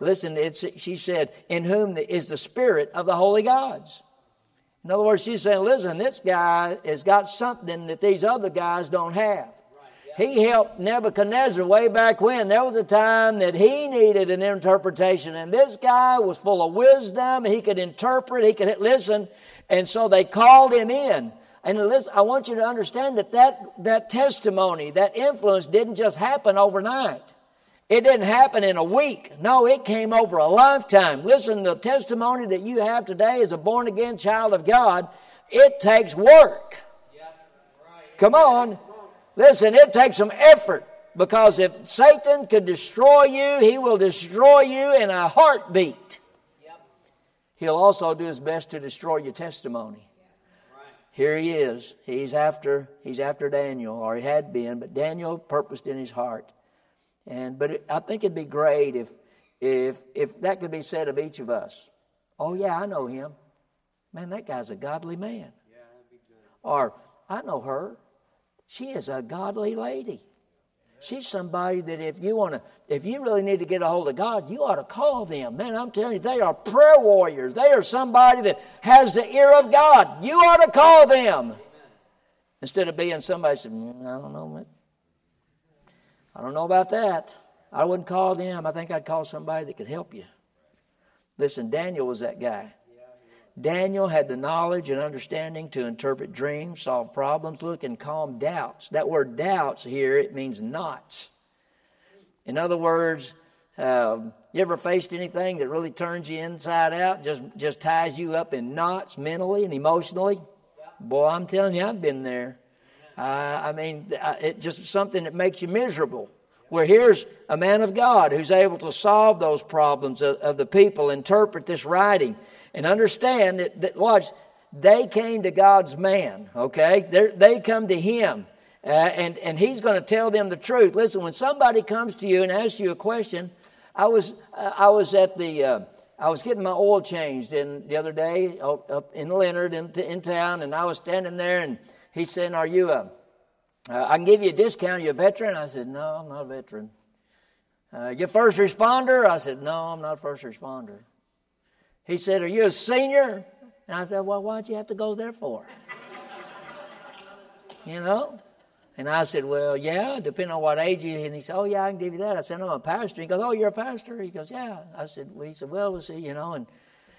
[SPEAKER 2] Listen, it's, she said, in whom is the spirit of the holy gods. In other words, she's saying, listen, this guy has got something that these other guys don't have. He helped Nebuchadnezzar way back when. There was a time that he needed an interpretation, and this guy was full of wisdom. He could interpret, he could listen, and so they called him in. And listen, I want you to understand that, that that testimony, that influence didn't just happen overnight. It didn't happen in a week. No, it came over a lifetime. Listen, the testimony that you have today as a born again child of God, it takes work. Come on. Listen, it takes some effort because if Satan could destroy you, he will destroy you in a heartbeat. He'll also do his best to destroy your testimony. Here he is. He's after he's after Daniel, or he had been, but Daniel purposed in his heart and but it, I think it'd be great if if if that could be said of each of us. Oh yeah, I know him. Man, that guy's a godly man. Yeah, Or, I know her. She is a godly lady. She's somebody that if you want to, if you really need to get a hold of God, you ought to call them. Man, I'm telling you, they are prayer warriors. They are somebody that has the ear of God. You ought to call them. Instead of being somebody said, mm, I don't know, man. I don't know about that. I wouldn't call them. I think I'd call somebody that could help you. Listen, Daniel was that guy. Daniel had the knowledge and understanding to interpret dreams, solve problems, look, and calm doubts. That word doubts here, it means knots. In other words, um, you ever faced anything that really turns you inside out, just, just ties you up in knots mentally and emotionally? Boy, I'm telling you, I've been there. Uh, I mean, it just something that makes you miserable. Where here's a man of God who's able to solve those problems of, of the people, interpret this writing, and understand that, that watch, they came to God's man, okay? They're, they come to him, uh, and, and he's going to tell them the truth. Listen, when somebody comes to you and asks you a question, I was, uh, I was at the, uh, I was getting my oil changed in the other day up in Leonard in, in town, and I was standing there, and he said, "Are you a? Uh, I can give you a discount. Are you a veteran?" I said, "No, I'm not a veteran." Uh, you first responder? I said, "No, I'm not a first responder." He said, Are you a senior? And I said, Well, why'd you have to go there for? you know? And I said, Well, yeah, depending on what age you And he said, Oh, yeah, I can give you that. I said, I'm a pastor. He goes, Oh, you're a pastor? He goes, Yeah. I said, Well, he said, Well, we'll see, you know. And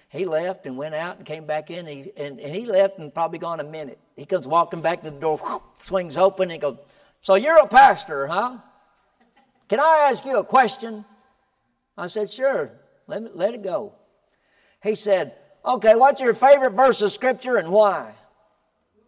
[SPEAKER 2] he left and went out and came back in. And he, and, and he left and probably gone a minute. He comes walking back to the door, swings open, and goes, So you're a pastor, huh? Can I ask you a question? I said, Sure. Let, me, let it go. He said, Okay, what's your favorite verse of Scripture and why?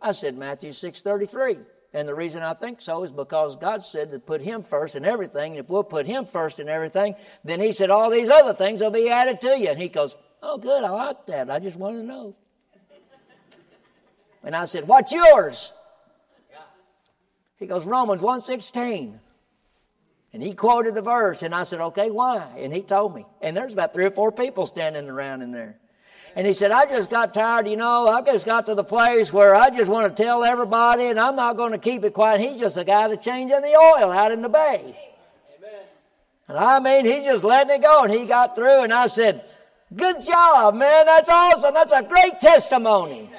[SPEAKER 2] I said, Matthew 6.33. And the reason I think so is because God said to put Him first in everything. And if we'll put Him first in everything, then He said all these other things will be added to you. And he goes, Oh, good, I like that. I just want to know. And I said, What's yours? He goes, Romans 1.16. And he quoted the verse, and I said, Okay, why? And he told me. And there's about three or four people standing around in there. And he said, I just got tired, you know, I just got to the place where I just want to tell everybody, and I'm not going to keep it quiet. He's just a guy that's changing the oil out in the bay. Amen. And I mean, he just letting it go, and he got through, and I said, Good job, man. That's awesome. That's a great testimony. Amen.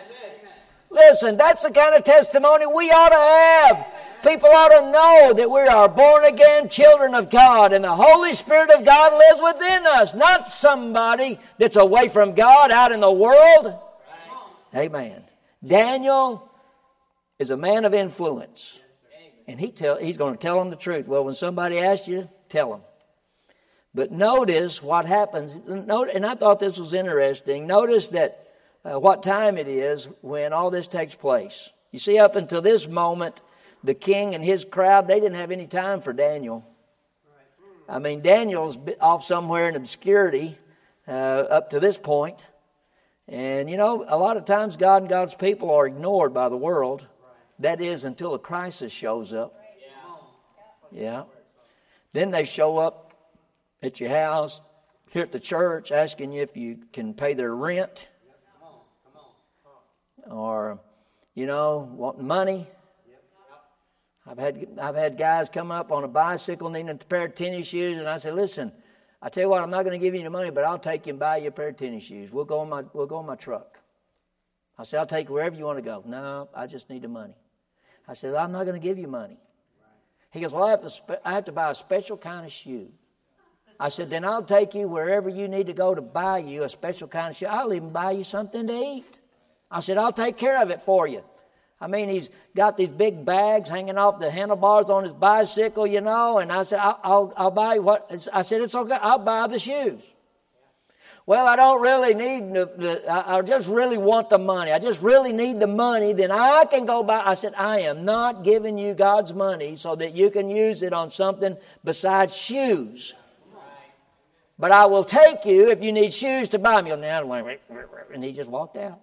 [SPEAKER 2] Listen, that's the kind of testimony we ought to have. People ought to know that we are born again children of God and the Holy Spirit of God lives within us, not somebody that's away from God out in the world. Amen. Daniel is a man of influence. And he tell, he's going to tell them the truth. Well, when somebody asks you, tell them. But notice what happens. And I thought this was interesting. Notice that uh, what time it is when all this takes place. You see, up until this moment, the king and his crowd, they didn't have any time for Daniel. I mean, Daniel's off somewhere in obscurity uh, up to this point. And, you know, a lot of times God and God's people are ignored by the world. That is until a crisis shows up. Yeah. Then they show up at your house, here at the church, asking you if you can pay their rent. Or, you know, wanting money. I've had, I've had guys come up on a bicycle needing a pair of tennis shoes, and I said, listen, I tell you what, I'm not going to give you any money, but I'll take you and buy you a pair of tennis shoes. We'll go in my, we'll go in my truck. I said, I'll take you wherever you want to go. No, I just need the money. I said, I'm not going to give you money. He goes, Well, I have, to spe- I have to buy a special kind of shoe. I said, Then I'll take you wherever you need to go to buy you a special kind of shoe. I'll even buy you something to eat. I said, I'll take care of it for you. I mean, he's got these big bags hanging off the handlebars on his bicycle, you know. And I said, I'll, I'll, I'll buy what? I said, it's okay. I'll buy the shoes. Well, I don't really need the, the, I just really want the money. I just really need the money. Then I can go buy. I said, I am not giving you God's money so that you can use it on something besides shoes. But I will take you if you need shoes to buy me. And he just walked out.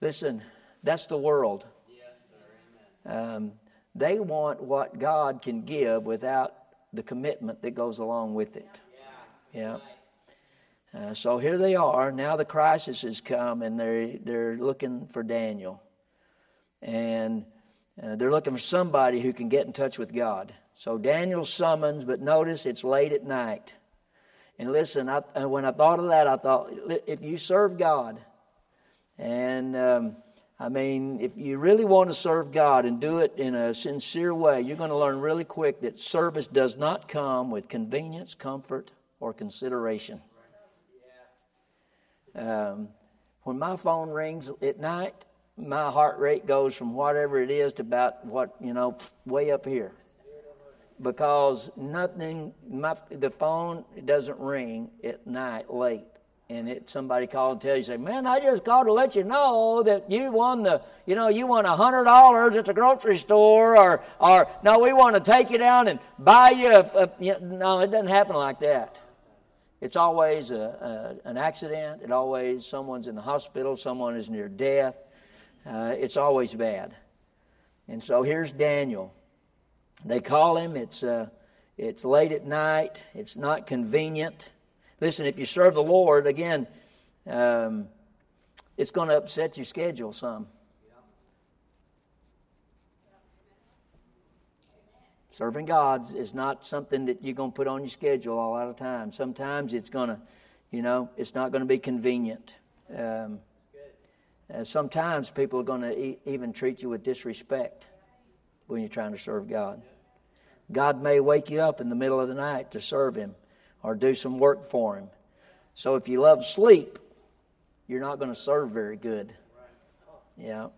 [SPEAKER 2] Listen, that's the world. Um, they want what God can give without the commitment that goes along with it. Yeah. Uh, so here they are. Now the crisis has come, and they're they're looking for Daniel, and uh, they're looking for somebody who can get in touch with God. So Daniel summons, but notice it's late at night. And listen, I, when I thought of that, I thought if you serve God, and um, I mean, if you really want to serve God and do it in a sincere way, you're going to learn really quick that service does not come with convenience, comfort, or consideration. Um, when my phone rings at night, my heart rate goes from whatever it is to about what, you know, way up here. Because nothing, my, the phone doesn't ring at night late. And it, somebody called and tell you, say, man, I just called to let you know that you won the, you know, you won a hundred dollars at the grocery store, or, or no, we want to take you down and buy you. A, a, you know, no, it doesn't happen like that. It's always a, a, an accident. It always someone's in the hospital. Someone is near death. Uh, it's always bad. And so here's Daniel. They call him. It's uh, it's late at night. It's not convenient. Listen, if you serve the Lord again, um, it's going to upset your schedule some. Serving God is not something that you're going to put on your schedule a lot of times. Sometimes it's going to, you know, it's not going to be convenient. Um, uh, sometimes people are going to e- even treat you with disrespect when you're trying to serve God. God may wake you up in the middle of the night to serve Him or do some work for Him. So if you love sleep, you're not going to serve very good. Yeah.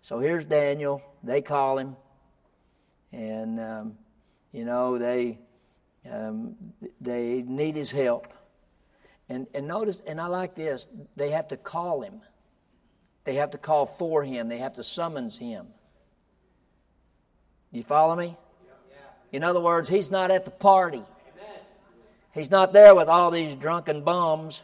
[SPEAKER 2] So here's Daniel. They call him and um, you know they um, they need his help. And and notice, and I like this. They have to call him. They have to call for him. They have to summons him. You follow me? In other words, he's not at the party. He's not there with all these drunken bums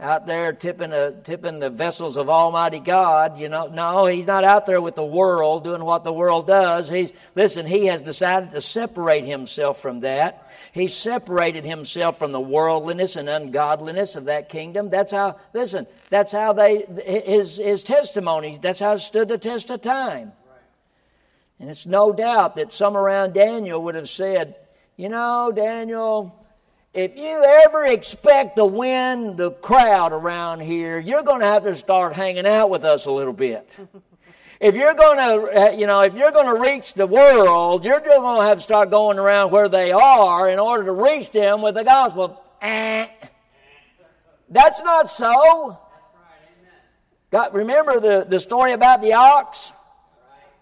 [SPEAKER 2] out there tipping, tipping the vessels of Almighty God. You know, no, he's not out there with the world doing what the world does. He's listen. He has decided to separate himself from that. He separated himself from the worldliness and ungodliness of that kingdom. That's how. Listen, that's how they his his testimony. That's how it stood the test of time. And it's no doubt that some around Daniel would have said, you know, Daniel, if you ever expect to win the crowd around here, you're going to have to start hanging out with us a little bit. if you're going to, uh, you know, if you're going to reach the world, you're going to have to start going around where they are in order to reach them with the gospel. Eh. That's not so. God, remember the, the story about the ox?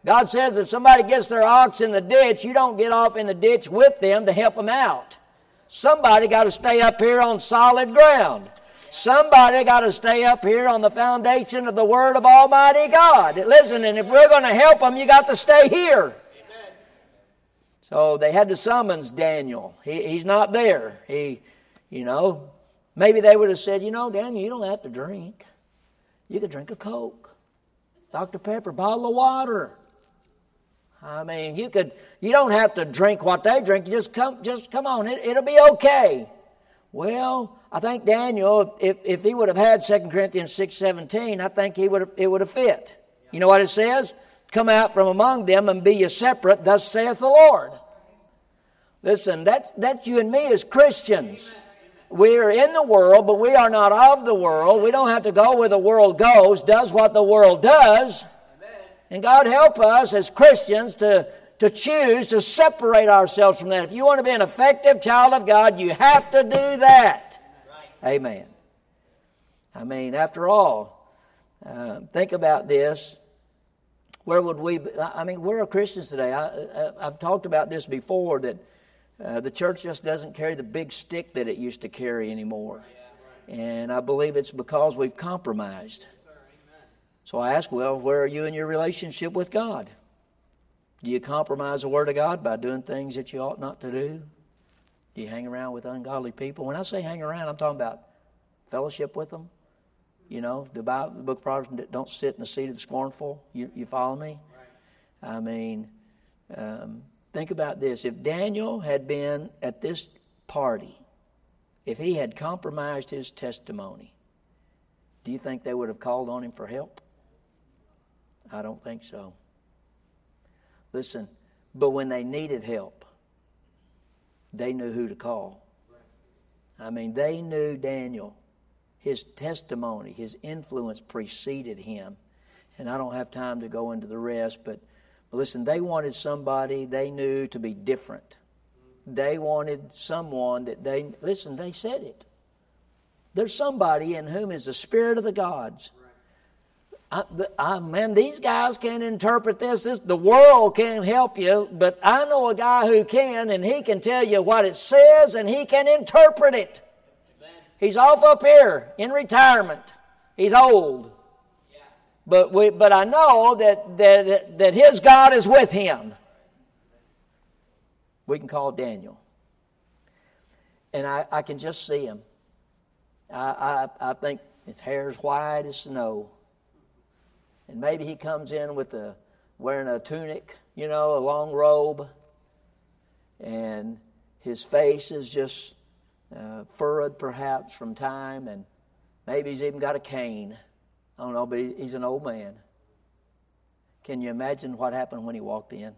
[SPEAKER 2] God says if somebody gets their ox in the ditch, you don't get off in the ditch with them to help them out. Somebody got to stay up here on solid ground. Somebody got to stay up here on the foundation of the Word of Almighty God. Listen, and if we're going to help them, you got to stay here. Amen. So they had to summons Daniel. He, he's not there. He, you know, maybe they would have said, you know, Daniel, you don't have to drink. You could drink a Coke, Dr. Pepper, bottle of water. I mean, you could you don't have to drink what they drink. You just come just come on, it, it'll be okay. Well, I think Daniel, if, if he would have had 2 Corinthians 6 17, I think he would have, it would have fit. You know what it says? Come out from among them and be ye separate, thus saith the Lord. Listen, that's, that's you and me as Christians. We are in the world, but we are not of the world. We don't have to go where the world goes, does what the world does. And God help us as Christians to, to choose to separate ourselves from that. If you want to be an effective child of God, you have to do that. Right. Amen. I mean, after all, uh, think about this. Where would we be? I mean, where are Christians today? I, have talked about this before that uh, the church just doesn't carry the big stick that it used to carry anymore. And I believe it's because we've compromised. So I ask, well, where are you in your relationship with God? Do you compromise the Word of God by doing things that you ought not to do? Do you hang around with ungodly people? When I say hang around, I'm talking about fellowship with them. You know, the, Bible, the book of Proverbs don't sit in the seat of the scornful. You, you follow me? Right. I mean, um, think about this. If Daniel had been at this party if he had compromised his testimony, do you think they would have called on him for help? I don't think so. Listen, but when they needed help, they knew who to call. I mean, they knew Daniel. His testimony, his influence preceded him. And I don't have time to go into the rest, but, but listen, they wanted somebody they knew to be different. They wanted someone that they, listen, they said it. There's somebody in whom is the Spirit of the gods. Man, these guys can't interpret this. this. The world can't help you, but I know a guy who can, and he can tell you what it says, and he can interpret it. He's off up here in retirement. He's old. But, we, but I know that, that, that his God is with him. We can call Daniel. And I, I can just see him. I, I, I think his hair's white as snow. And maybe he comes in with a wearing a tunic, you know, a long robe, and his face is just uh, furrowed perhaps from time, and maybe he's even got a cane. I don't know, but he's an old man. Can you imagine what happened when he walked in?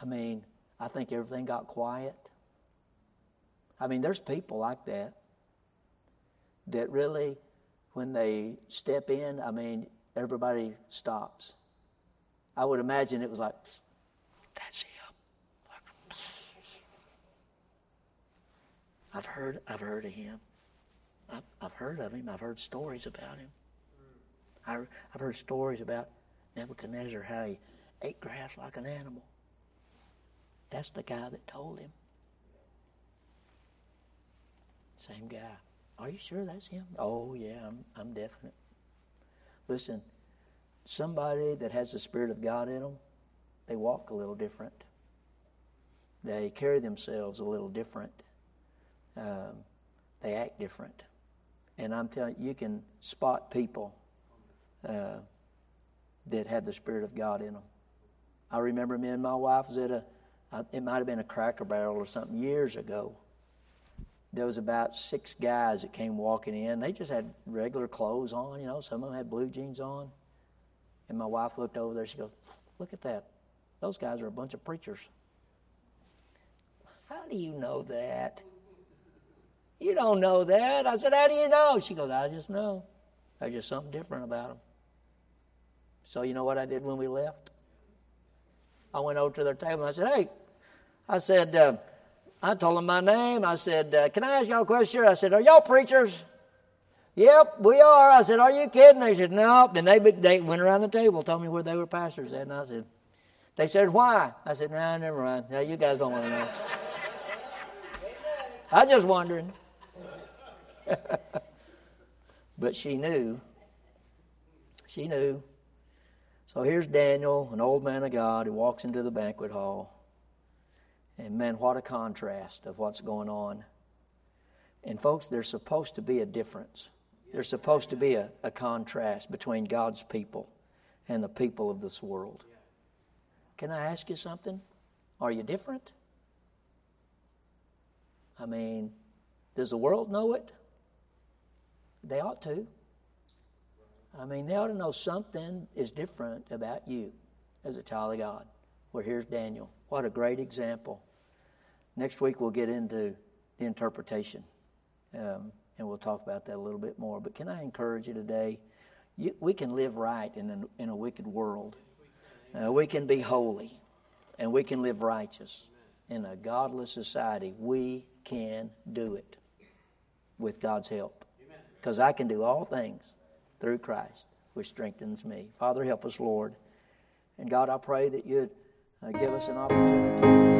[SPEAKER 2] I mean, I think everything got quiet. I mean, there's people like that that really, when they step in, I mean, everybody stops. I would imagine it was like, that's him. I've heard, I've heard of him. I've, I've heard of him. I've heard stories about him. I, I've heard stories about Nebuchadnezzar, how he ate grass like an animal. That's the guy that told him. Same guy. Are you sure that's him? Oh, yeah, I'm, I'm definite. Listen, somebody that has the Spirit of God in them, they walk a little different. They carry themselves a little different. Um, they act different. And I'm telling you, you can spot people uh, that have the Spirit of God in them. I remember me and my wife was at a it might have been a cracker barrel or something years ago. There was about six guys that came walking in. They just had regular clothes on, you know. Some of them had blue jeans on. And my wife looked over there. She goes, "Look at that. Those guys are a bunch of preachers." How do you know that? You don't know that. I said, How do you know? She goes, I just know. There's just something different about them. So, you know what I did when we left? I went over to their table and I said, Hey, I said, uh, I told them my name. I said, uh, Can I ask y'all a question? I said, Are y'all preachers? Yep, we are. I said, Are you kidding? They said, No. Then they, they went around the table, told me where they were pastors at. And I said, They said, Why? I said, Nah, never mind. Now, you guys don't want to know. I just wondering. but she knew. She knew. So here's Daniel, an old man of God, who walks into the banquet hall. And man, what a contrast of what's going on. And folks, there's supposed to be a difference. There's supposed to be a, a contrast between God's people and the people of this world. Can I ask you something? Are you different? I mean, does the world know it? They ought to. I mean, they ought to know something is different about you as a child of God. Well, here's Daniel. What a great example. Next week we'll get into the interpretation, um, and we'll talk about that a little bit more. But can I encourage you today? You, we can live right in a, in a wicked world. Uh, we can be holy, and we can live righteous in a godless society. We can do it with God's help, because I can do all things through Christ, which strengthens me. Father, help us, Lord. And God, I pray that you'd Uh, give us an opportunity